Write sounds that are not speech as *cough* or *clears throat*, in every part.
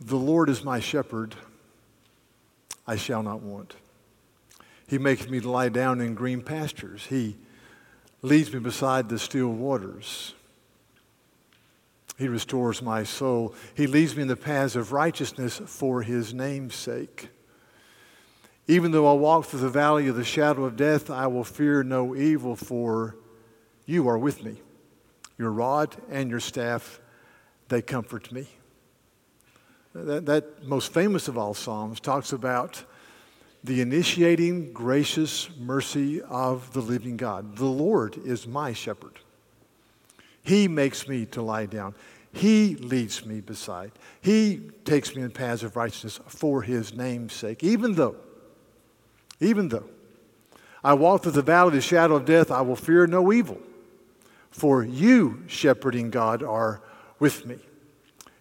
The Lord is my shepherd, I shall not want. He makes me lie down in green pastures. He leads me beside the still waters. He restores my soul. He leads me in the paths of righteousness for his name's sake. Even though I walk through the valley of the shadow of death, I will fear no evil, for you are with me. Your rod and your staff, they comfort me. That, that most famous of all Psalms talks about the initiating gracious mercy of the living God. The Lord is my shepherd. He makes me to lie down. He leads me beside. He takes me in paths of righteousness for his name's sake. Even though, even though I walk through the valley of the shadow of death, I will fear no evil. For you, shepherding God, are with me.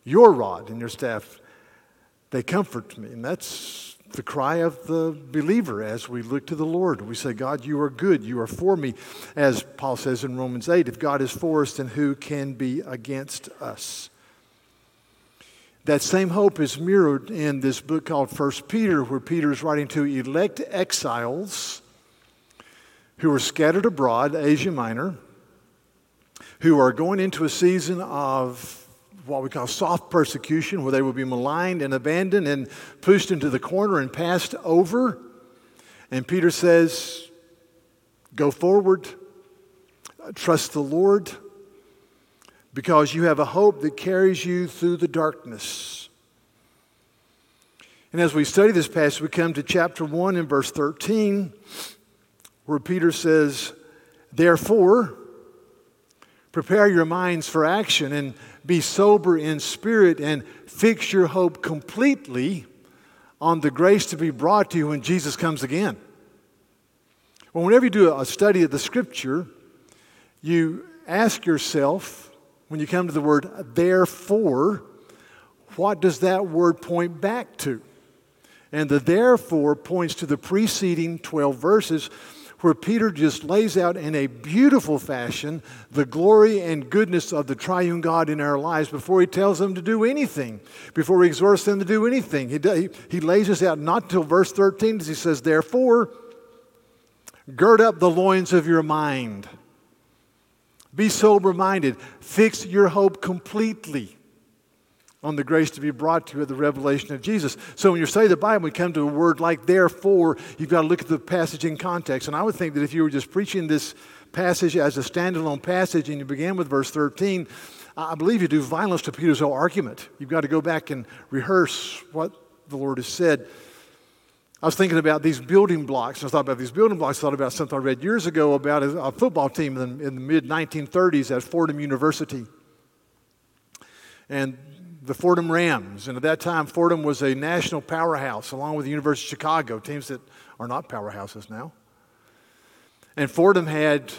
Your rod and your staff, they comfort me. And that's the cry of the believer as we look to the Lord. We say, God, you are good. You are for me. As Paul says in Romans 8, if God is for us, then who can be against us? That same hope is mirrored in this book called First Peter, where Peter is writing to elect exiles who are scattered abroad, Asia Minor, who are going into a season of what we call soft persecution, where they would be maligned and abandoned and pushed into the corner and passed over. And Peter says, Go forward, trust the Lord, because you have a hope that carries you through the darkness. And as we study this passage, we come to chapter 1 and verse 13, where Peter says, Therefore, prepare your minds for action and be sober in spirit and fix your hope completely on the grace to be brought to you when Jesus comes again. Well, whenever you do a study of the scripture, you ask yourself, when you come to the word therefore, what does that word point back to? And the therefore points to the preceding 12 verses where Peter just lays out in a beautiful fashion the glory and goodness of the triune God in our lives before he tells them to do anything, before he exhorts them to do anything. He, he, lays this out not until verse 13 as he says, Therefore, gird up the loins of your mind. Be sober minded. Fix your hope completely on the grace to be brought to you at the revelation of Jesus. So when you study the Bible, we come to a word like therefore, you've got to look at the passage in context. And I would think that if you were just preaching this passage as a standalone passage and you began with verse 13, I believe you do violence to Peter's whole argument. You've got to go back and rehearse what the Lord has said. I was thinking about these building blocks. I thought about these building blocks. I thought about something I read years ago about a football team in the mid 1930s at Fordham University. And the Fordham Rams. And at that time, Fordham was a national powerhouse along with the University of Chicago, teams that are not powerhouses now. And Fordham had,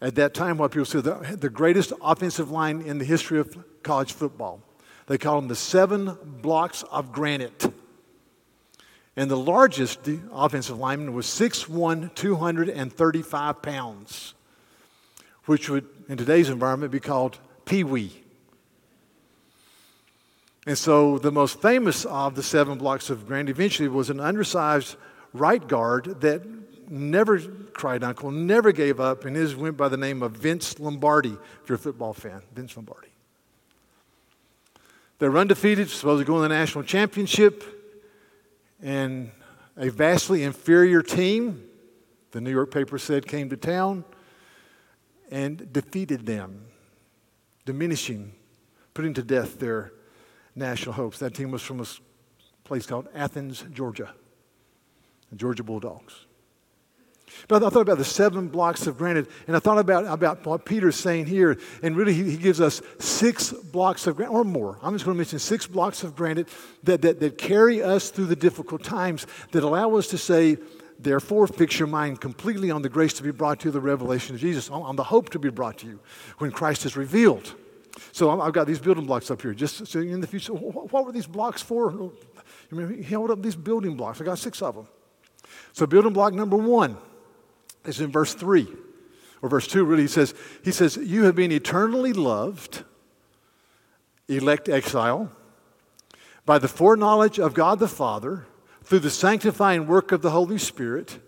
at that time, what people say, the, the greatest offensive line in the history of college football. They called them the seven blocks of granite. And the largest offensive lineman was 6'1, 235 pounds, which would, in today's environment, be called Pee Wee. And so the most famous of the seven blocks of Granite eventually was an undersized right guard that never cried uncle, never gave up, and his went by the name of Vince Lombardi, if you're a football fan, Vince Lombardi. They were undefeated, supposed to go in the national championship, and a vastly inferior team, the New York paper said, came to town and defeated them, diminishing, putting to death their national hopes. That team was from a place called Athens, Georgia, the Georgia Bulldogs. But I thought about the seven blocks of granite, and I thought about, about what Peter's saying here, and really he, he gives us six blocks of granite, or more. I'm just going to mention six blocks of granite that, that, that carry us through the difficult times, that allow us to say, therefore, fix your mind completely on the grace to be brought to you, the revelation of Jesus, on, on the hope to be brought to you when Christ is revealed. So I've got these building blocks up here. Just so in the future, what were these blocks for? He held up these building blocks. I got six of them. So building block number one is in verse three, or verse two. Really, he says, he says, "You have been eternally loved, elect exile, by the foreknowledge of God the Father, through the sanctifying work of the Holy Spirit,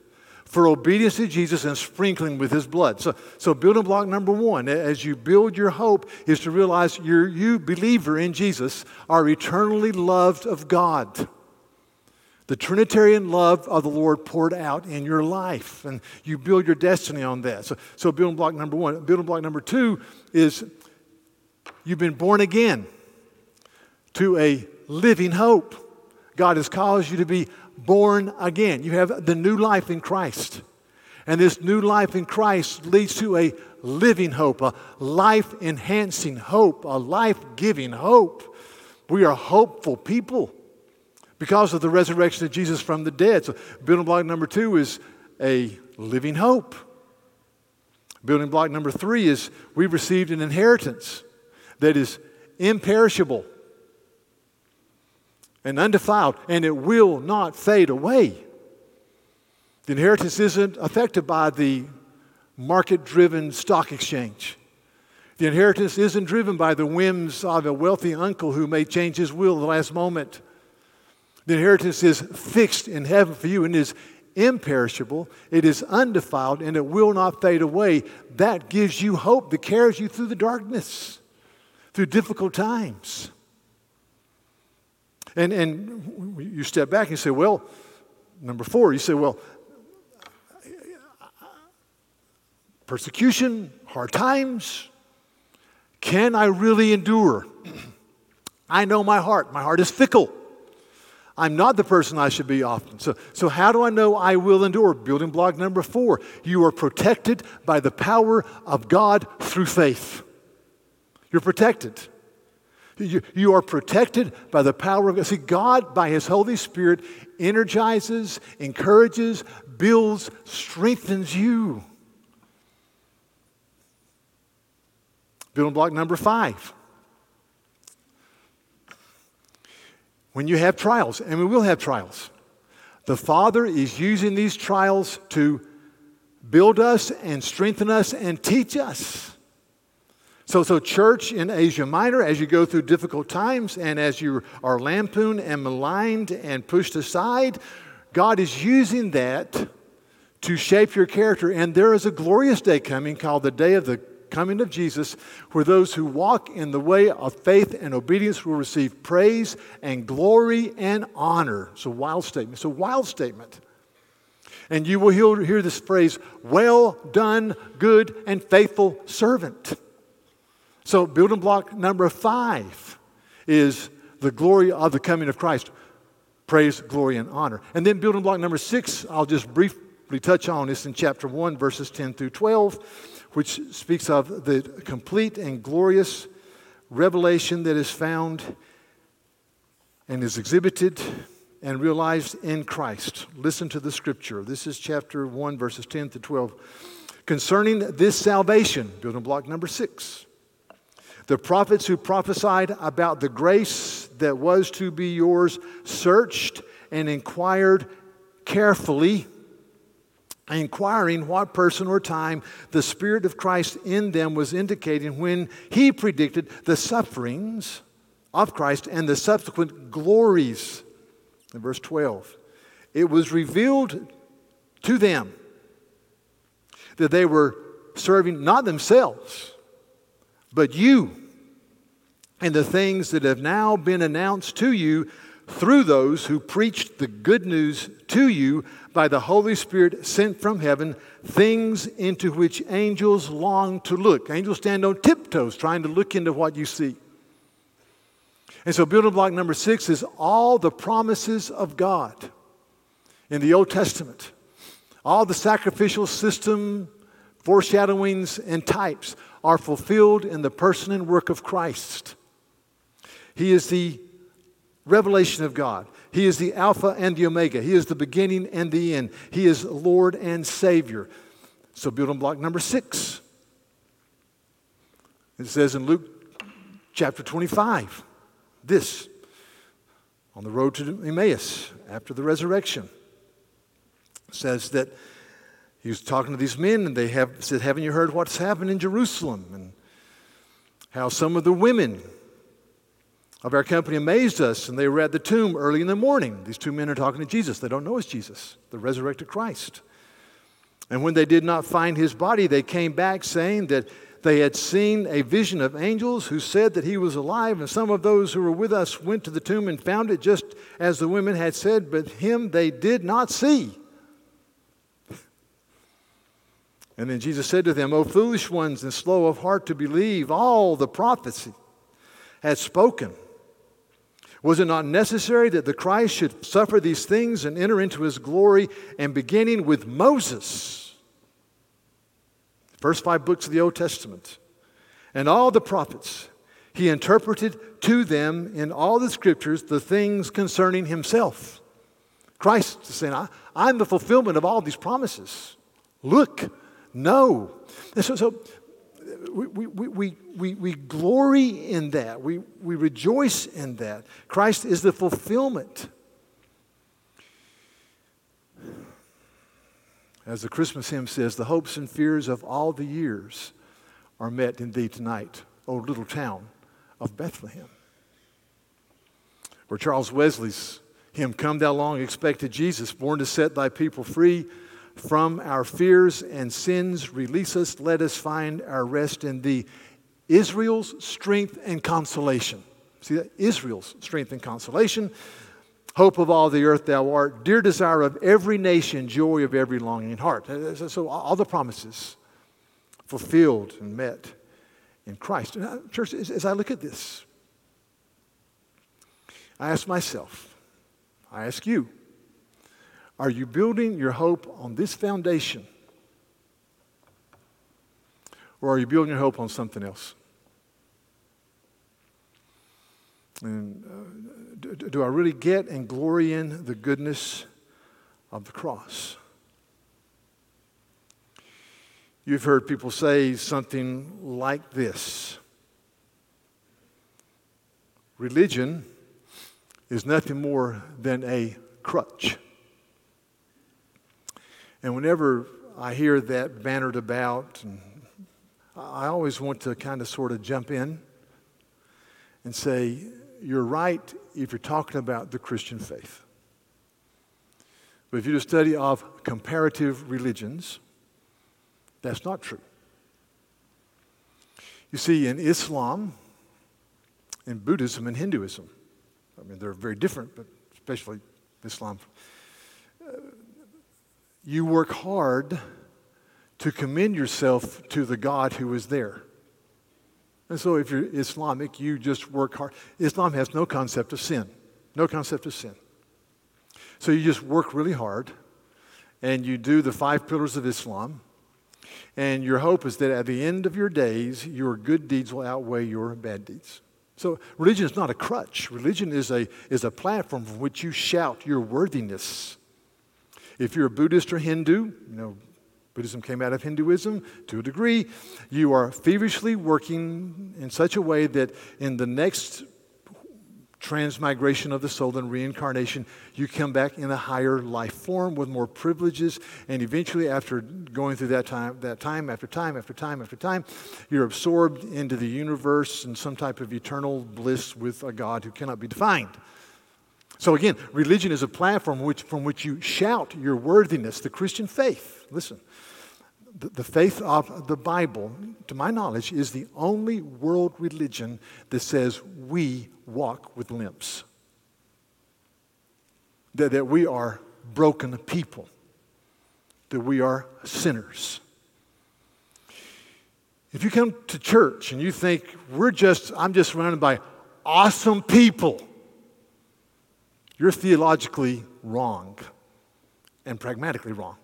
for obedience to Jesus and sprinkling with his blood. So, so building block number one, as you build your hope, is to realize you're, you, believer in Jesus, are eternally loved of God. The Trinitarian love of the Lord poured out in your life, and you build your destiny on that. So, so building block number one. Building block number two is you've been born again to a living hope. God has caused you to be born again. You have the new life in Christ. And this new life in Christ leads to a living hope, a life enhancing hope, a life giving hope. We are hopeful people because of the resurrection of Jesus from the dead. So, building block number two is a living hope. Building block number three is we've received an inheritance that is imperishable and undefiled, and it will not fade away. The inheritance isn't affected by the market driven stock exchange. The inheritance isn't driven by the whims of a wealthy uncle who may change his will at the last moment. The inheritance is fixed in heaven for you and is imperishable, it is undefiled, and it will not fade away. That gives you hope that carries you through the darkness, through difficult times. And, and you step back and you say, well, number four, you say, well, persecution, hard times, can I really endure? I know my heart. My heart is fickle. I'm not the person I should be often. So, so how do I know I will endure? Building block number four. You are protected by the power of God through faith. You're protected. You, you are protected by the power of God. See, God, by His Holy Spirit, energizes, encourages, builds, strengthens you. Building block number five. When you have trials, and we will have trials, the Father is using these trials to build us and strengthen us and teach us. So, so church in Asia Minor, as you go through difficult times and as you are lampooned and maligned and pushed aside, God is using that to shape your character. And there is a glorious day coming called the day of the coming of Jesus, where those who walk in the way of faith and obedience will receive praise and glory and honor. It's a wild statement. It's a wild statement. And you will hear this phrase, well done, good and faithful servant. So, building block number five is the glory of the coming of Christ. Praise, glory, and honor. And then building block number six, I'll just briefly touch on this in chapter 1, verses 10 through 12, which speaks of the complete and glorious revelation that is found and is exhibited and realized in Christ. Listen to the scripture. This is chapter 1, verses 10 to 12. Concerning this salvation, building block number six. The prophets who prophesied about the grace that was to be yours searched and inquired carefully, inquiring what person or time the Spirit of Christ in them was indicating when he predicted the sufferings of Christ and the subsequent glories. In verse 12, it was revealed to them that they were serving not themselves but you and the things that have now been announced to you through those who preached the good news to you by the Holy Spirit sent from heaven, things into which angels long to look. Angels stand on tiptoes trying to look into what you see. And so, building block number six is all the promises of God in the Old Testament, all the sacrificial system, foreshadowings, and types are fulfilled in the person and work of Christ. He is the revelation of God. He is the Alpha and the Omega. He is the beginning and the end. He is Lord and Savior. So, building block number six. It says in Luke chapter 25 this on the road to Emmaus after the resurrection. Says that he was talking to these men, and they have said, Haven't you heard what's happened in Jerusalem? And how some of the women of our company amazed us, and they were at the tomb early in the morning. These two men are talking to Jesus. They don't know it's Jesus, the resurrected Christ. And when they did not find his body, they came back saying that they had seen a vision of angels who said that he was alive, and some of those who were with us went to the tomb and found it just as the women had said, but him they did not see. And then Jesus said to them, O foolish ones and slow of heart to believe all the prophecy had spoken. Was it not necessary that the Christ should suffer these things and enter into his glory? And beginning with Moses, first five books of the Old Testament, and all the prophets, he interpreted to them in all the scriptures the things concerning himself. Christ is saying, I'm the fulfillment of all these promises. Look, no. So, so we, we, we, we, we glory in that. We, we rejoice in that. Christ is the fulfillment. As the Christmas hymn says, the hopes and fears of all the years are met in thee tonight, O little town of Bethlehem. Or Charles Wesley's hymn, Come Thou Long Expected Jesus, born to set thy people free from our fears and sins. Release us. Let us find our rest in thee. Israel's strength and consolation. See that? Israel's strength and consolation. Hope of all the earth thou art, dear desire of every nation, joy of every longing heart. Uh, uh, so, all the promises fulfilled and met in Christ. And uh, church, as I look at this, I ask myself, I ask you, are you building your hope on this foundation? Or are you building your hope on something else? And uh, do, do I really get and glory in the goodness of the cross? You've heard people say something like this Religion is nothing more than a crutch. And whenever I hear that bannered about, I always want to kind of sort of jump in and say, you're right if you're talking about the Christian faith. But if you do a study of comparative religions, that's not true. You see, in Islam, in Buddhism, and Hinduism, I mean, they're very different, but especially Islam, you work hard to commend yourself to the God who is there. And so, if you're Islamic, you just work hard. Islam has no concept of sin, no concept of sin. So, you just work really hard and you do the five pillars of Islam. And your hope is that at the end of your days, your good deeds will outweigh your bad deeds. So, religion is not a crutch, religion is a, is a platform from which you shout your worthiness if you're a Buddhist or Hindu, you know, Buddhism came out of Hinduism to a degree, you are feverishly working in such a way that in the next transmigration of the soul and reincarnation, you come back in a higher life form with more privileges, and eventually, after going through that time, that time after time after time after time, you're absorbed into the universe in some type of eternal bliss with a God who cannot be defined. So again, religion is a platform which, from which you shout your worthiness. The Christian faith, listen, the, the faith of the Bible, to my knowledge, is the only world religion that says we walk with limps. That, that we are broken people, that we are sinners. If you come to church and you think we're just, I'm just surrounded by awesome people you're theologically wrong and pragmatically wrong.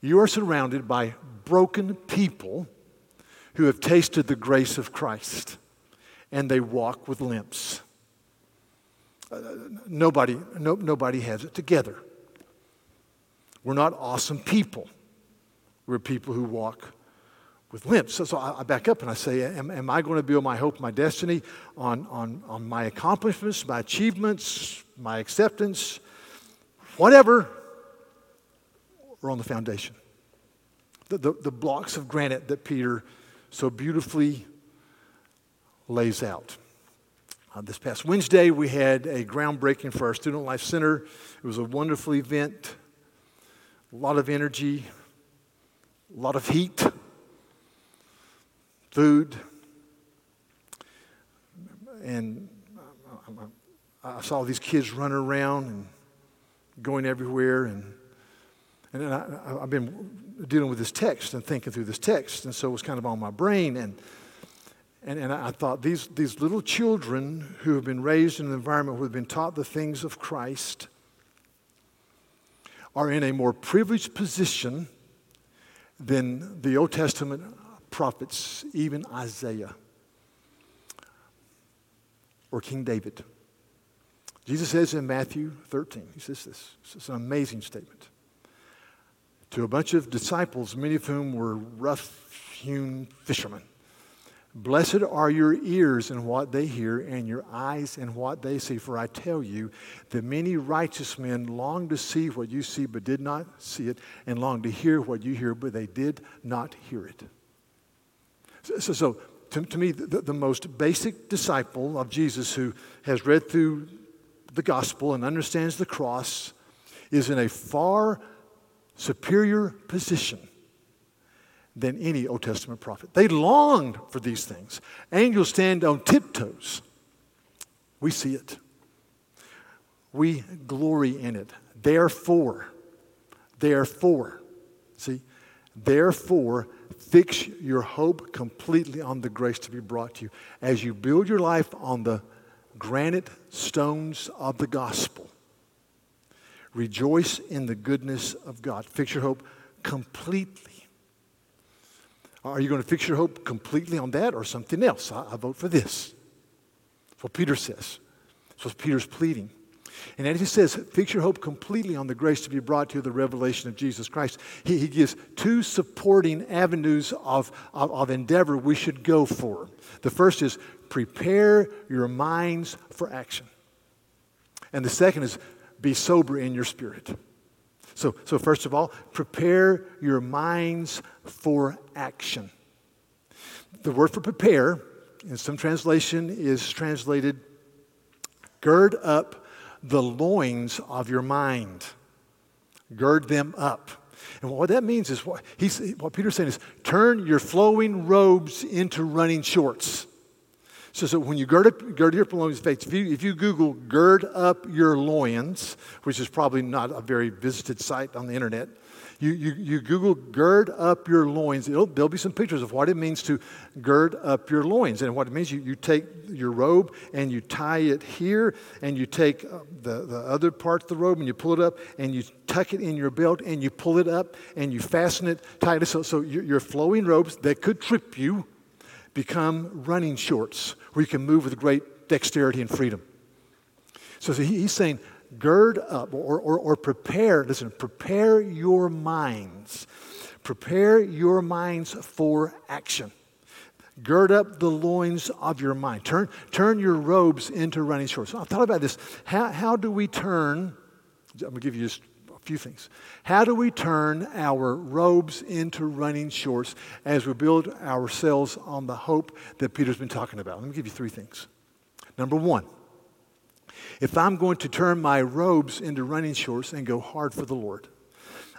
You are surrounded by broken people who have tasted the grace of Christ and they walk with limps. Uh, nobody, no, nobody has it together. We're not awesome people. We're people who walk with limps. So, so I, back up and I say, am, am I going to build my hope, my destiny on, on, on my accomplishments, my achievements, my acceptance, whatever, or on the foundation? The, the, the blocks of granite that Peter so beautifully lays out. Uh, this past Wednesday, we had a groundbreaking for our Student Life Center. It was a wonderful event, a lot of energy, a lot of heat, food, and uh, I saw these kids running around and going everywhere. And, and I, have been dealing with this text and thinking through this text, and so it was kind of on my brain. And, and, and I thought these, these little children who have been raised in an environment who have been taught the things of Christ are in a more privileged position than the Old Testament prophets, even Isaiah or King David. Jesus says in Matthew 13, he says this. It's an amazing statement. To a bunch of disciples, many of whom were rough hewn fishermen. Blessed are your ears in what they hear, and your eyes in what they see. For I tell you that many righteous men long to see what you see, but did not see it, and long to hear what you hear, but they did not hear it. So, so, to, to, me, the, the most basic disciple of Jesus who has read through the gospel and understands the cross is in a far superior position than any Old Testament prophet. They longed for these things. Angels stand on tiptoes. We see it. We glory in it. Therefore, therefore, see, therefore, fix your hope completely on the grace to be brought to you. As you build your life on the granite stones of the gospel. Rejoice in the goodness of God. Fix your hope completely. Are you going to fix your hope completely on that or something else? I, I vote for this. That's what Peter says. That's what Peter's pleading. And as he says, fix your hope completely on the grace to be brought to the revelation of Jesus Christ. He, he gives two supporting avenues of, of, of endeavor we should go for. The first is prepare your minds for action. And the second is be sober in your spirit. So, so first of all, prepare your minds for action. The word for prepare in some translation is translated gird up the loins of your mind. Gird them up. And what that means is what, he's, what Peter's saying is turn your flowing robes into running shorts. So, so when you gird up, gird your loins, if you, if you Google gird up your loins, which is probably not a very visited site on the internet, you, you, you Google gird up your loins, It'll, there'll be some pictures of what it means to gird up your loins. And what it means, you, you take your robe and you tie it here, and you take uh, the, the other part of the robe and you pull it up, and you tuck it in your belt, and you pull it up, and you fasten it tightly. So, so your, your flowing robes that could trip you become running shorts where you can move with great dexterity and freedom. So, so he, he's saying, gird up or, or, or prepare, listen, prepare your minds. Prepare your minds for action. Gird up the loins of your mind. Turn, turn your robes into running shorts. I thought about this. How, how do we turn, I'm going to give you just a few things. How do we turn our robes into running shorts as we build ourselves on the hope that Peter's been talking about? Let me give you three things. Number one, if I'm going to turn my robes into running shorts and go hard for the Lord,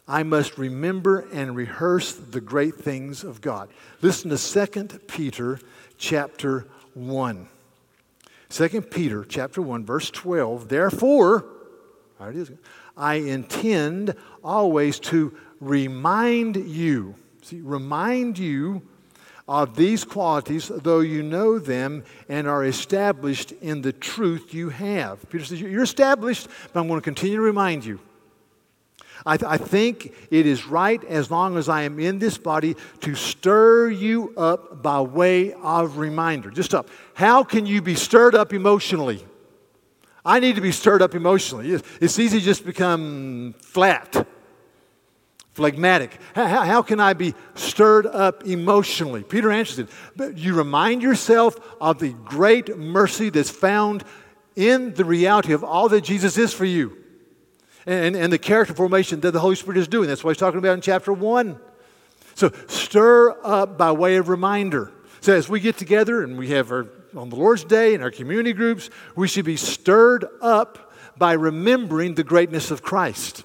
I must remember and rehearse the great things of God. Listen to 2 Peter chapter 1. 2 Peter chapter 1 verse 12. Therefore, I intend always to remind you. See, remind you of these qualities, though you know them and are established in the truth you have. Peter says, You're established, but I'm going to continue to remind you. I, th- I, think it is right, as long as I am in this body, to stir you up by way of reminder. Just up. How can you be stirred up emotionally? I need to be stirred up emotionally. It's easy to just become flat phlegmatic. How, how, can I be stirred up emotionally? Peter answers it. But you remind yourself of the great mercy that's found in the reality of all that Jesus is for you and, and the character formation that the Holy Spirit is doing. That's what he's talking about in chapter 1. So stir up by way of reminder. So as we get together and we have our on the Lord's Day, in our community groups, we should be stirred up by remembering the greatness of Christ.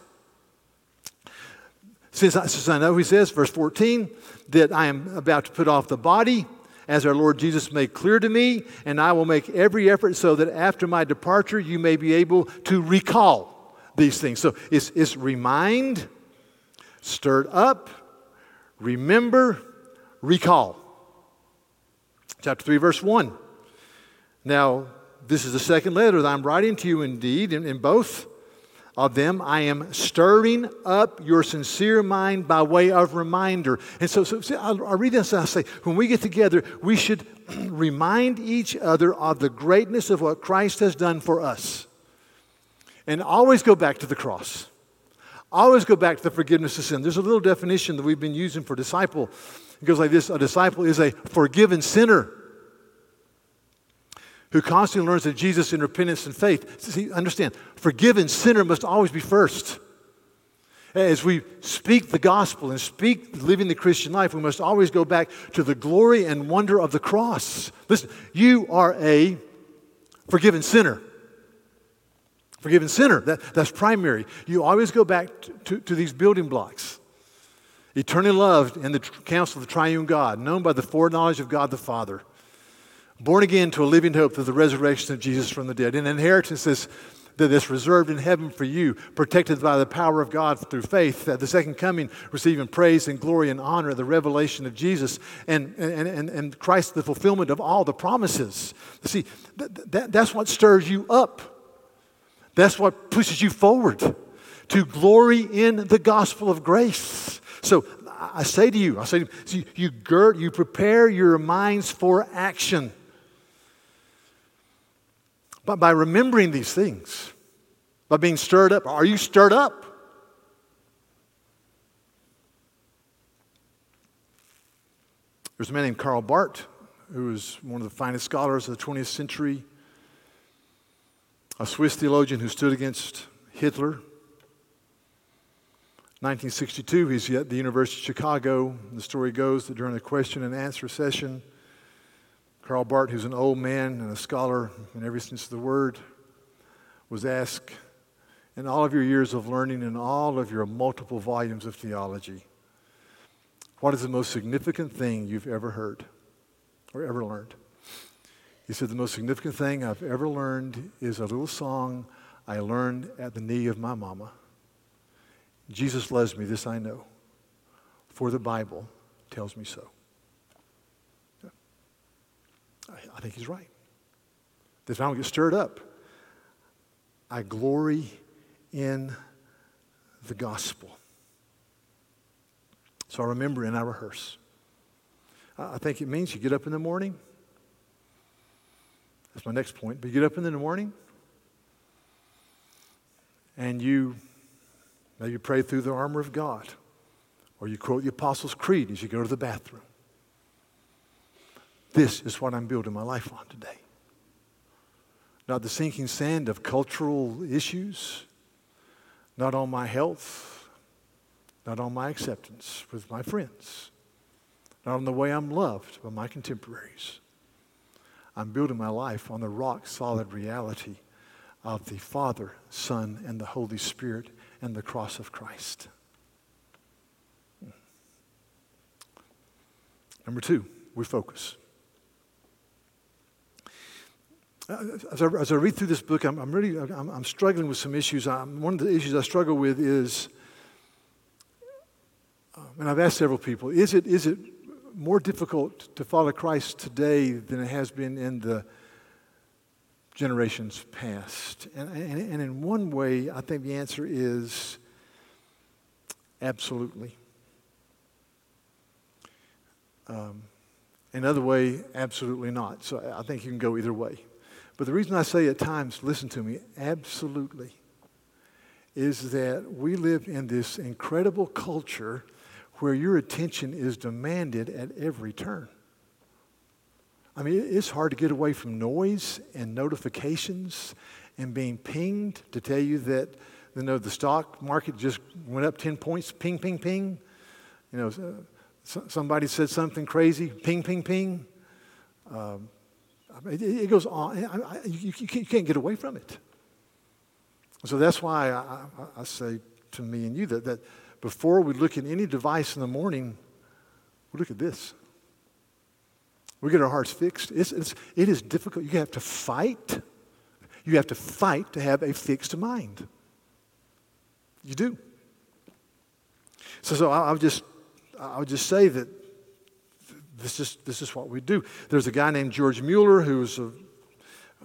Since I, since I know, he says, verse 14, that I am about to put off the body, as our Lord Jesus made clear to me, and I will make every effort so that after my departure you may be able to recall these things. So it's, it's remind, stirred up, remember, recall. Chapter 3, verse 1. Now, this is the second letter that I'm writing to you indeed, in, in both of them I am stirring up your sincere mind by way of reminder. And so, so see, I, I read this and I say, when we get together, we should *clears throat* remind each other of the greatness of what Christ has done for us. And always go back to the cross. Always go back to the forgiveness of sin. There's a little definition that we've been using for disciple. It goes like this A disciple is a forgiven sinner who constantly learns that Jesus in repentance and faith. See, understand, forgiven sinner must always be first. As we speak the gospel and speak living the Christian life, we must always go back to the glory and wonder of the cross. Listen, you are a forgiven sinner. Forgiven sinner, that, that's primary. You always go back to, to, to these building blocks. Eternally loved in the counsel of the triune God, known by the foreknowledge of God the Father born again to a living hope through the resurrection of Jesus from the dead. An inheritance that's, that is reserved in heaven for you, protected by the power of God through faith, at the second coming, receiving praise and glory and honor, the revelation of Jesus, and, and, and, and Christ, the fulfillment of all the promises. See, that, that, that's what stirs you up. That's what pushes you forward to glory in the gospel of grace. So I say to you, I say to you, you gird, you prepare your minds for action. But by remembering these things, by being stirred up, are you stirred up? There's a man named Karl Barth, who was one of the finest scholars of the 20th century, a Swiss theologian who stood against Hitler. 1962, he's at the University of Chicago. The story goes that during a question and answer session, Karl Barth, who's an old man and a scholar in every sense of the word, was asked, in all of your years of learning and all of your multiple volumes of theology, what is the most significant thing you've ever heard or ever learned? He said, The most significant thing I've ever learned is a little song I learned at the knee of my mama. Jesus loves me, this I know, for the Bible tells me so. I think he's right. That if I don't get stirred up, I glory in the gospel. So I remember and I rehearse. I think it means you get up in the morning. That's my next point. But you get up in the morning and you maybe pray through the armor of God, or you quote the Apostles' Creed as you go to the bathroom. This is what I'm building my life on today. Not the sinking sand of cultural issues, not on my health, not on my acceptance with my friends, not on the way I'm loved by my contemporaries. I'm building my life on the rock solid reality of the Father, Son, and the Holy Spirit and the cross of Christ. Hmm. Number two, we focus. As I, as I, read through this book, I'm, I'm really I'm, I'm, struggling with some issues. I'm, one of the issues I struggle with is, uh, and I've asked several people, is it, is it more difficult to follow Christ today than it has been in the generations past? And, and, and in one way, I think the answer is absolutely. Um, another way, absolutely not. So I think you can go either way. But the reason I say at times, listen to me, absolutely, is that we live in this incredible culture where your attention is demanded at every turn. I mean, it's hard to get away from noise and notifications and being pinged to tell you that you know, the stock market just went up 10 points, ping, ping, ping. You know, somebody said something crazy, ping, ping, ping. Um, I mean, it, it, goes on. I, I, you, you, can't get away from it. So that's why I, I, say to me and you that, that before we look at any device in the morning, we look at this. We get our hearts fixed. It's, it's, it is difficult. You have to fight. You have to fight to have a fixed mind. You do. So, so I'll just, I'll just say that this is, this is what we do. There's a guy named George Mueller who was a,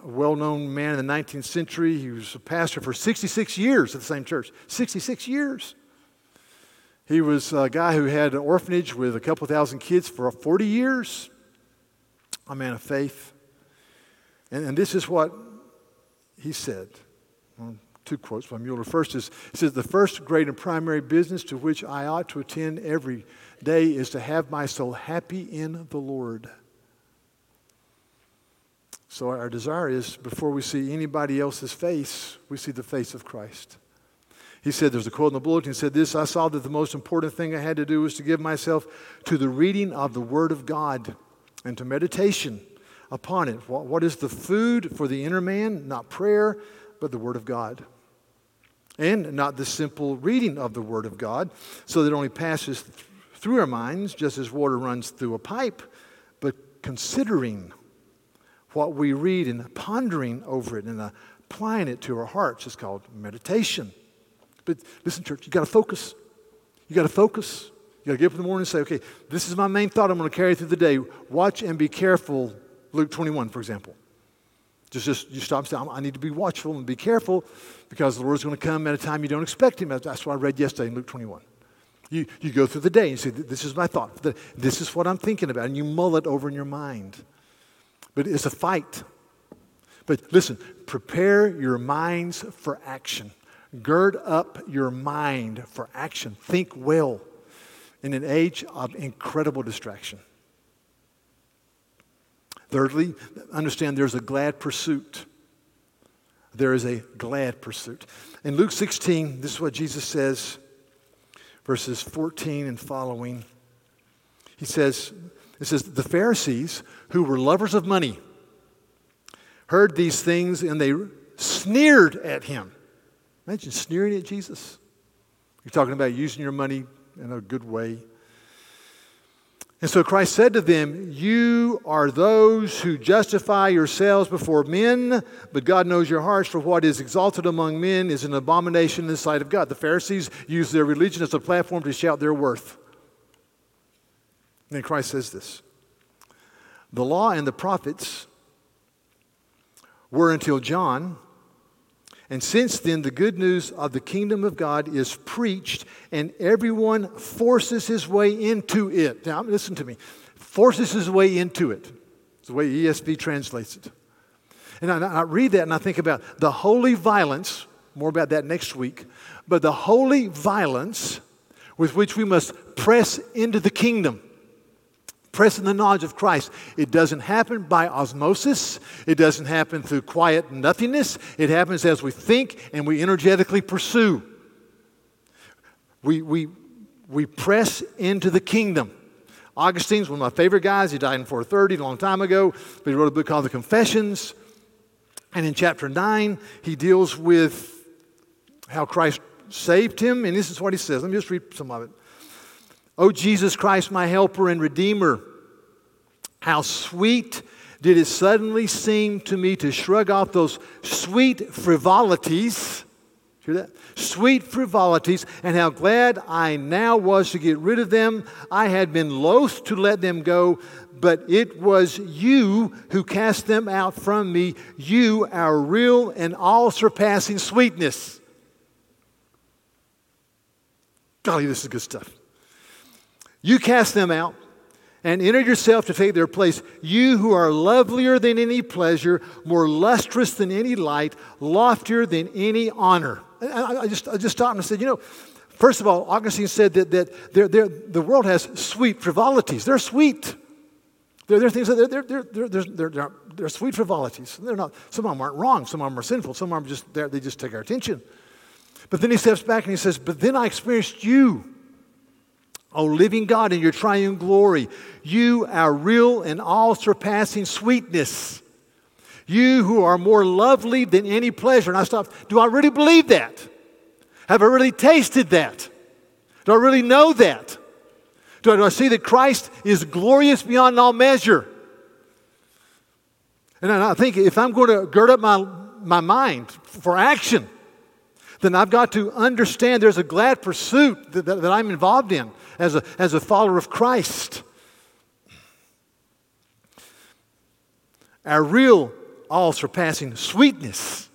a well known man in the 19th century. He was a pastor for 66 years at the same church. 66 years. He was a guy who had an orphanage with a couple thousand kids for 40 years. A man of faith. And, and this is what he said. Two quotes by Mueller. First is, says, The first great and primary business to which I ought to attend every day is to have my soul happy in the Lord. So our desire is before we see anybody else's face, we see the face of Christ. He said, there's a quote in the bulletin, he said this, I saw that the most important thing I had to do was to give myself to the reading of the Word of God and to meditation upon it. what is the food for the inner man? Not prayer, but the Word of God. And not the simple reading of the Word of God, so that it only passes through our minds, just as water runs through a pipe, but considering what we read and pondering over it and applying it to our hearts is called meditation. But listen, church, you got to focus. You got to focus. You got to get up in the morning and say, okay, this is my main thought I'm going to carry through the day. Watch and be careful. Luke 21, for example. Just, just you stop and say, I need to be watchful and be careful because the Lord's going to come at a time you don't expect Him. That's what I read yesterday in Luke 21. You, you go through the day and say, This is my thought. This is what I'm thinking about. And you mull it over in your mind. But it's a fight. But listen, prepare your minds for action. Gird up your mind for action. Think well in an age of incredible distraction. Thirdly, understand there's a glad pursuit. There is a glad pursuit. In Luke 16, this is what Jesus says verses 14 and following. He says, it says, the Pharisees, who were lovers of money, heard these things and they sneered at him. Imagine sneering at Jesus. You're talking about using your money in a good way. And so Christ said to them, You are those who justify yourselves before men, but God knows your hearts, for what is exalted among men is an abomination in the sight of God. The Pharisees use their religion as a platform to shout their worth. And then Christ says this The law and the prophets were until John. And since then, the good news of the kingdom of God is preached, and everyone forces his way into it. Now, listen to me. Forces his way into it. It's the way ESV translates it. And I, I read that and I think about the holy violence, more about that next week, but the holy violence with which we must press into the kingdom press in the knowledge of Christ. It doesn't happen by osmosis. It doesn't happen through quiet nothingness. It happens as we think and we energetically pursue. We, we, we press into the kingdom. Augustine's one of my favorite guys. He died in 430, a long time ago, but he wrote a book called The Confessions. And in chapter 9, he deals with how Christ saved him. And this is what he says. Let me just read some of it. Oh, Jesus Christ, my helper and redeemer, how sweet did it suddenly seem to me to shrug off those sweet frivolities. Hear that? Sweet frivolities, and how glad I now was to get rid of them. I had been loath to let them go, but it was you who cast them out from me, you, our real and all surpassing sweetness. Golly, this is good stuff. You cast them out and entered yourself to take their place. You who are lovelier than any pleasure, more lustrous than any light, loftier than any honor. I, I just, I just stopped and said, you know, first of all, Augustine said that, that they're, they're, the world has sweet frivolities. They're sweet. They're, they're things that they're, they're, they're, they're, they're, they're sweet frivolities. They're not, some of them aren't wrong, some of them are sinful, some of them just, they just take our attention. But then he steps back and he says, But then I experienced you. O living God, in your triune glory, you, our real and all surpassing sweetness. You who are more lovely than any pleasure. And I stopped. Do I really believe that? Have I really tasted that? Do I really know that? Do I, do I see that Christ is glorious beyond all measure? And I think if I'm going to gird up my, my mind for action, then I've got to understand there's a glad pursuit that, that, that I'm involved in as a, as a follower of Christ. Our real all surpassing sweetness.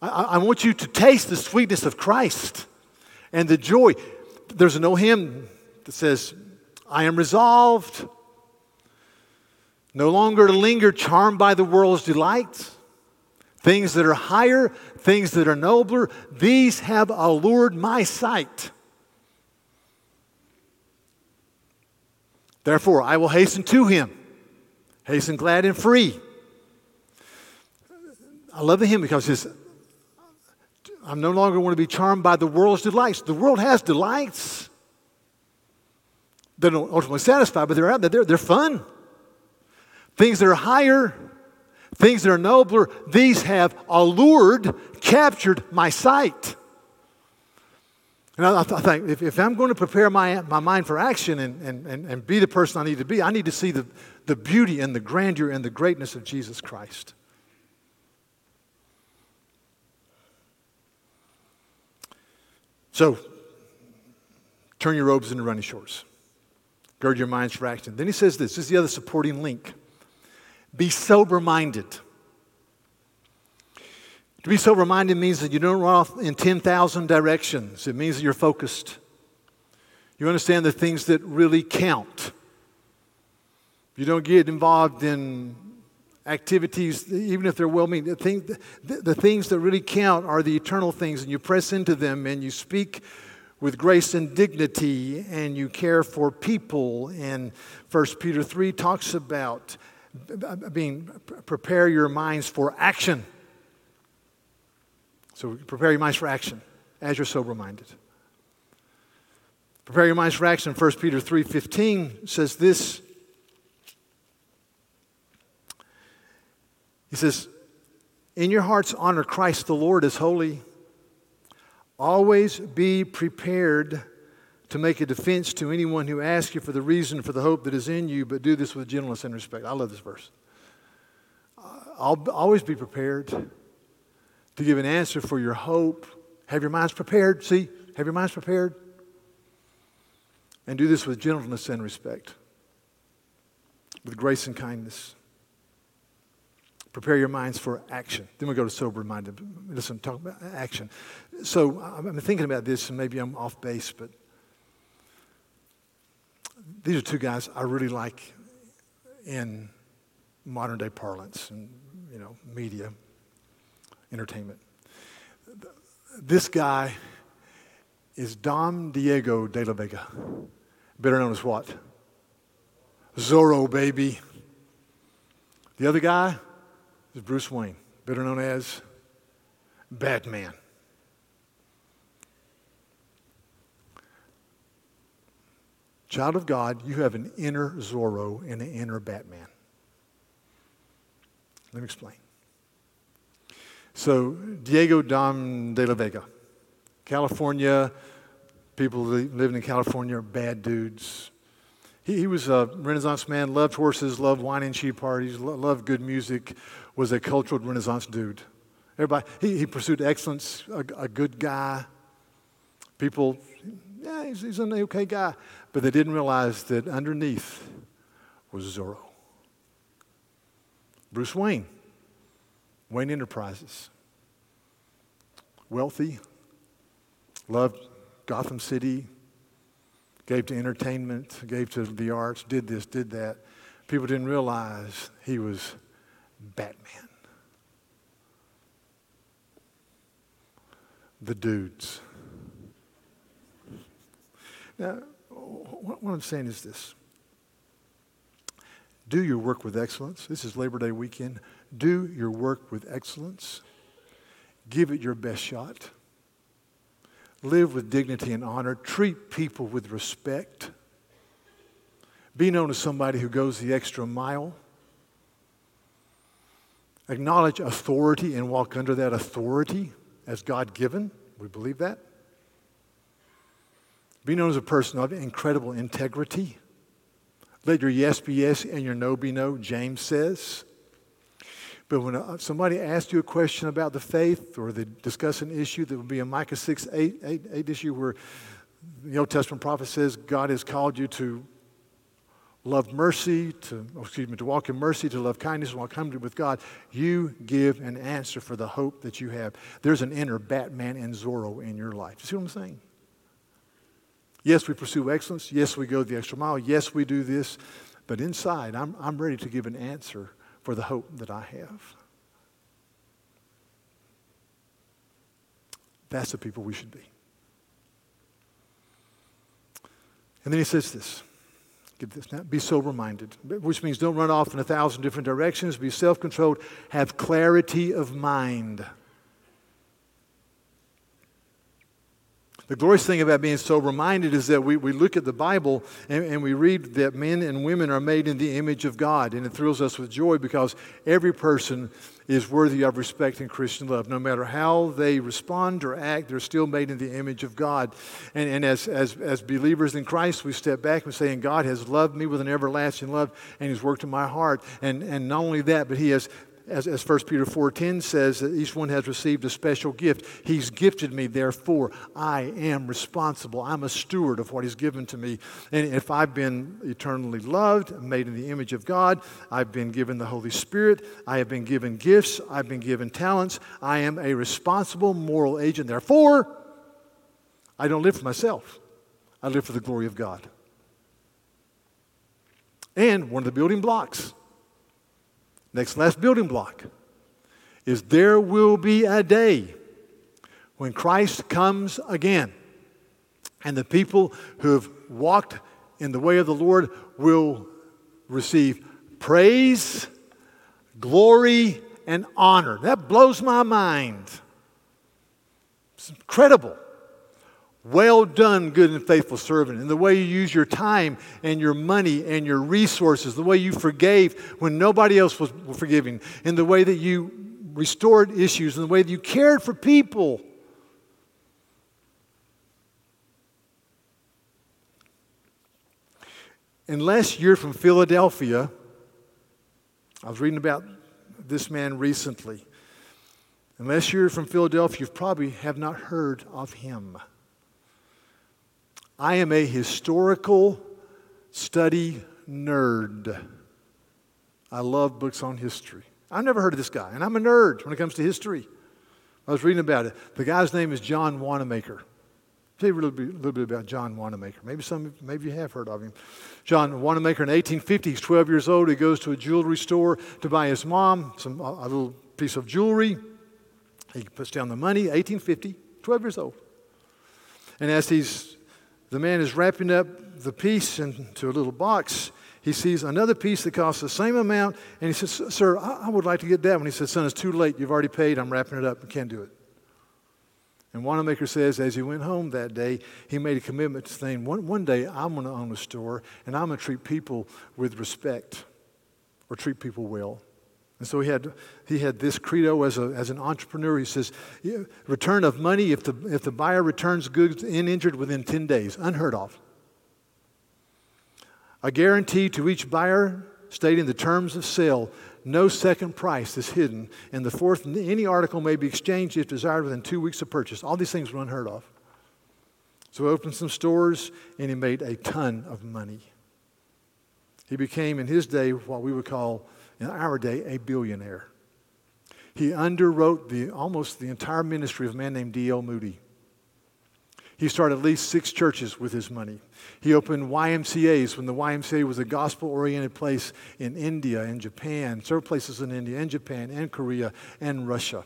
I, I, want you to taste the sweetness of Christ and the joy. There's no hymn that says, I am resolved no longer to linger charmed by the world's delights. Things that are higher, things that are nobler, these have allured my sight. Therefore, I will hasten to him, hasten glad and free. I love the hymn because I'm no longer want to be charmed by the world's delights. The world has delights. They don't ultimately satisfy, but they're out there. They're, they're fun. Things that are higher, things that are nobler, these have allured, captured my sight. And I, I think if, if, I'm going to prepare my, my mind for action and, and, and, and be the person I need to be, I need to see the, the beauty and the grandeur and the greatness of Jesus Christ. So, turn your robes into running shorts. Gird your minds for action. Then he says this this is the other supporting link. Be sober minded. To be sober minded means that you don't run off in 10,000 directions, it means that you're focused. You understand the things that really count. You don't get involved in activities, even if they're well meaning. The, thing, the, the things that really count are the eternal things, and you press into them and you speak with grace and dignity, and you care for people. And 1 Peter 3 talks about being prepare your minds for action. So prepare your minds for action as you're sober minded. Prepare your minds for action. 1 Peter 3:15 says this. He says, "In your hearts honor Christ the Lord as holy. Always be prepared to make a defense to anyone who asks you for the reason for the hope that is in you, but do this with gentleness and respect. I love this verse. I'll always be prepared to give an answer for your hope. Have your minds prepared. See, have your minds prepared. And do this with gentleness and respect, with grace and kindness. Prepare your minds for action. Then we go to sober minded. Listen, talk about action. So I'm thinking about this, and maybe I'm off base, but these are two guys I really like in modern day parlance and you know media, entertainment. This guy is Don Diego de la Vega, better known as what? Zorro, baby. The other guy is Bruce Wayne, better known as Batman. Child of God, you have an inner Zorro and an inner Batman. Let me explain. So, Diego Dom de la Vega, California, people living in California are bad dudes. He, he, was a Renaissance man, loved horses, loved wine and cheap parties, loved good music, was a cultural Renaissance dude. Everybody, he, he pursued excellence, a, a good guy. People, yeah, he's, he's an okay guy. But they didn't realize that underneath was Zorro. Bruce Wayne, Wayne Enterprises. Wealthy, loved Gotham City, gave to entertainment, gave to the arts, did this, did that. People didn't realize he was Batman. The dudes. Now, what I'm saying is this do your work with excellence. This is Labor Day weekend. Do your work with excellence. Give it your best shot. Live with dignity and honor. Treat people with respect. Be known as somebody who goes the extra mile. acknowledge authority and walk under that authority as God given. We believe that. Be known as a person of incredible integrity. Let your yes be yes and your no be no, James says. But when uh, somebody asks you a question about the faith or they discuss an issue that would be a Micah 6 8, 8, 8 issue where the Old Testament prophet says God has called you to love mercy, to oh, excuse me, to walk in mercy, to love kindness, walk humbly with God, you give an answer for the hope that you have. There's an inner Batman and Zorro in your life. You see what I'm saying? Yes, we pursue excellence. Yes, we go the extra mile. Yes, we do this. But inside, I'm, I'm ready to give an answer for the hope that I have. That's the people we should be. And then he says this. Get this now. Be sober minded, which means don't run off in a thousand different directions. Be self controlled. Have clarity of mind. The glorious thing about being sober minded is that we, we look at the Bible and, and, we read that men and women are made in the image of God. And it thrills us with joy because every person is worthy of respect and Christian love. No matter how they respond or act, they're still made in the image of God. And, and as, as, as believers in Christ, we step back and say, and God has loved me with an everlasting love and He's worked in my heart. And, and not only that, but He has as, as 1 Peter 4.10 says, that each one has received a special gift. He's gifted me, therefore I am responsible. I'm a steward of what he's given to me. And if I've been eternally loved, made in the image of God, I've been given the Holy Spirit, I have been given gifts, I've been given talents, I am a responsible moral agent. Therefore, I don't live for myself. I live for the glory of God. And one of the building blocks Next last building block is there will be a day when Christ comes again, and the people who have walked in the way of the Lord will receive praise, glory, and honor. That blows my mind. It's incredible. Well done, good and faithful servant. And the way you use your time and your money and your resources, the way you forgave when nobody else was forgiving, in the way that you restored issues, in the way that you cared for people. Unless you're from Philadelphia, I was reading about this man recently. Unless you're from Philadelphia, you probably have not heard of him. I am a historical study nerd. I love books on history. I've never heard of this guy, and I'm a nerd when it comes to history. I was reading about it. The guy's name is John Wanamaker. Tell you a little bit, a little bit about John Wanamaker. Maybe some, maybe you have heard of him. John Wanamaker in 1850, he's 12 years old. He goes to a jewelry store to buy his mom some a little piece of jewelry. He puts down the money. 1850, 12 years old. And as he's the man is wrapping up the piece into a little box. He sees another piece that costs the same amount, and he says, Sir, I, would like to get that one. He says, Son, it's too late. You've already paid. I'm wrapping it up. I can't do it. And Wanamaker says, as he went home that day, he made a commitment to saying, one, one day I'm going to own a store, and I'm going to treat people with respect or treat people well. And so he had, he had this credo as, a, as an entrepreneur. He says, return of money if the, if the buyer returns goods uninjured within 10 days. Unheard of. A guarantee to each buyer stating the terms of sale. No second price is hidden. And the fourth, any article may be exchanged if desired within two weeks of purchase. All these things were unheard of. So he opened some stores and he made a ton of money. He became, in his day, what we would call in our day, a billionaire. He underwrote the, almost the entire ministry of a man named D.L. Moody. He started at least six churches with his money. He opened YMCAs when the YMCA was a gospel oriented place in India and Japan, several places in India and Japan and Korea and Russia.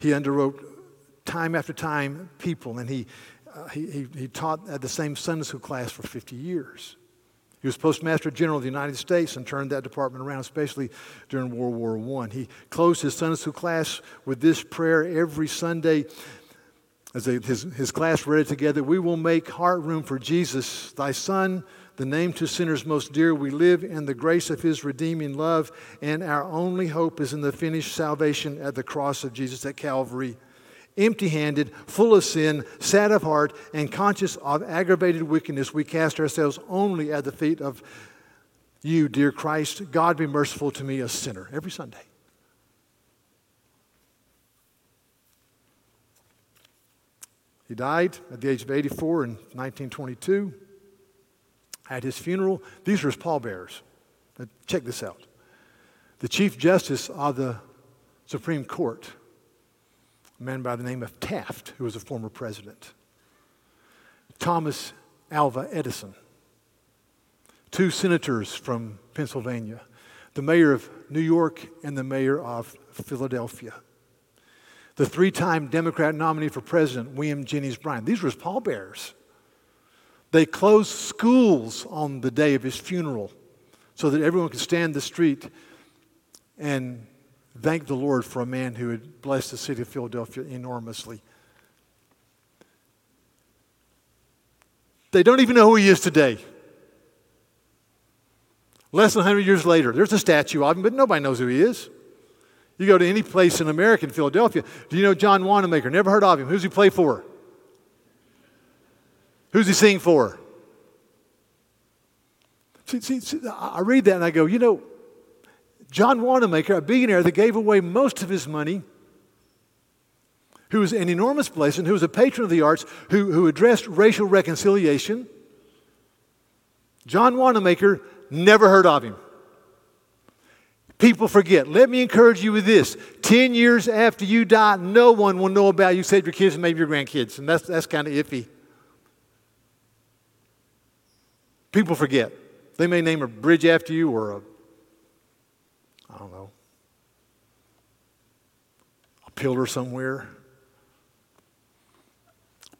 He underwrote time after time people, and he, uh, he, he, he taught at the same Sunday school class for 50 years. He was Postmaster General of the United States and turned that department around, especially during World War I. He closed his Sunday school class with this prayer every Sunday as his, his class read it together We will make heart room for Jesus, thy Son, the name to sinners most dear. We live in the grace of his redeeming love, and our only hope is in the finished salvation at the cross of Jesus at Calvary. Empty handed, full of sin, sad of heart, and conscious of aggravated wickedness, we cast ourselves only at the feet of you, dear Christ. God be merciful to me, a sinner, every Sunday. He died at the age of 84 in 1922. At his funeral, these are his pallbearers. Check this out. The Chief Justice of the Supreme Court, a man by the name of Taft, who was a former president. Thomas Alva Edison. Two senators from Pennsylvania. The mayor of New York and the mayor of Philadelphia the three time Democrat nominee for president, William Jennings Bryan. These were his pallbearers. They closed schools on the day of his funeral so that everyone could stand the street and thank the Lord for a man who had blessed the city of Philadelphia enormously. They don't even know who he is today. Less than 100 years later, there's a statue of him, but nobody knows who he is. You go to any place in America, in Philadelphia, do you know John Wanamaker? Never heard of him. Who's he play for? Who's he sing for? See, see, see, I read that and I go, you know, John Wanamaker, a billionaire that gave away most of his money, who was an enormous blessing, who was a patron of the arts, who, who addressed racial reconciliation. John Wanamaker, never heard of him people forget. Let me encourage you with this 10 years after you die, no one will know about you except your kids and maybe your grandkids. And that's, that's kind of iffy. People forget. They may name a bridge after you or a, I don't know, a pillar somewhere.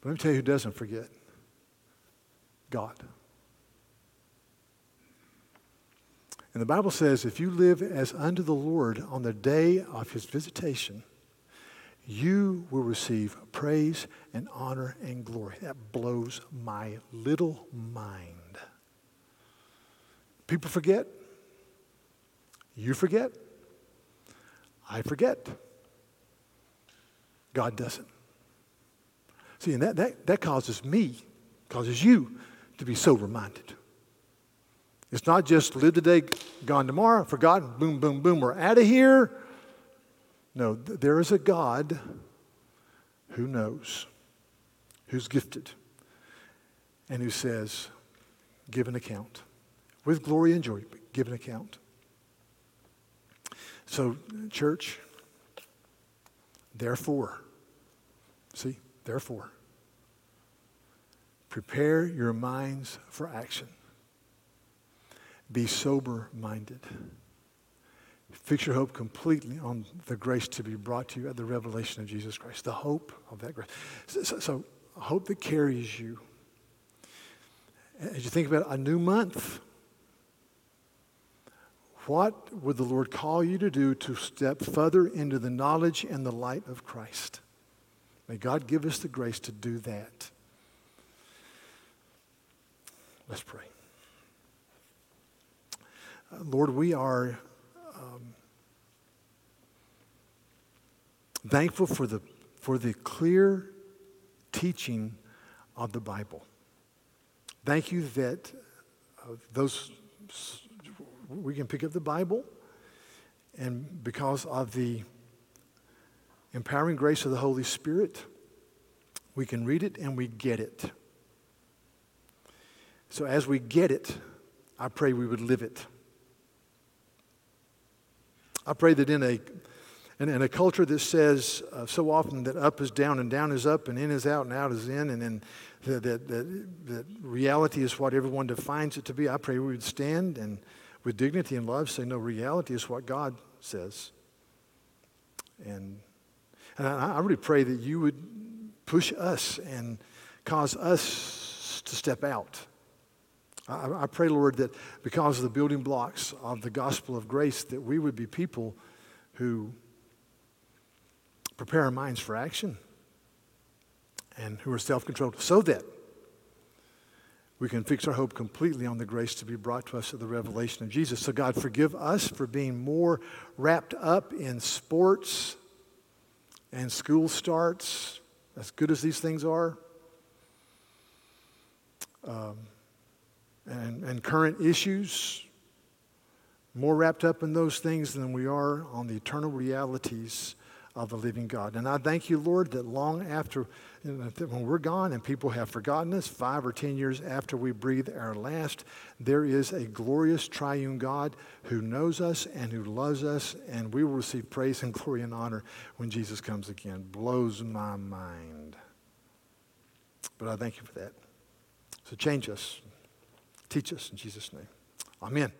But let me tell you who doesn't forget God. And the Bible says if you live as unto the Lord on the day of his visitation, you will receive praise and honor and glory. That blows my little mind. People forget. You forget. I forget. God doesn't. See, and that, that, that causes me, causes you to be so reminded. It's not just live today, gone tomorrow, forgotten, boom, boom, boom, we're out of here. No, there is a God who knows, who's gifted, and who says, give an account. With glory and joy, give an account. So, church, therefore, see, therefore, prepare your minds for action. Be sober minded. Fix your hope completely on the grace to be brought to you at the revelation of Jesus Christ, the hope of that grace. So, so, so hope that carries you. As you think about a new month, what would the Lord call you to do to step further into the knowledge and the light of Christ? May God give us the grace to do that. Let's pray. Lord, we are um, thankful for the, for the clear teaching of the Bible. Thank you that uh, those we can pick up the Bible, and because of the empowering grace of the Holy Spirit, we can read it and we get it. So as we get it, I pray we would live it. I pray that in a, in, in a culture that says uh, so often that up is down and down is up and in is out and out is in, and then that, that, that, that reality is what everyone defines it to be, I pray we would stand and with dignity and love say, no, reality is what God says. And, and I, I really pray that you would push us and cause us to step out I, I, pray, Lord, that because of the building blocks of the gospel of grace, that we would be people who prepare our minds for action and who are self controlled so that we can fix our hope completely on the grace to be brought to us at the revelation of Jesus. So, God, forgive us for being more wrapped up in sports and school starts, as good as these things are, um, and, and current issues, more wrapped up in those things than we are on the eternal realities of the living God. And I thank you, Lord, that long after, when we're gone and people have forgotten us, five or ten years after we breathe our last, there is a glorious triune God who knows us and who loves us, and we will receive praise and *laughs* glory and honor when Jesus comes again. Blows my mind. But I thank you for that. So change us, teach us in Jesus' name. Amen.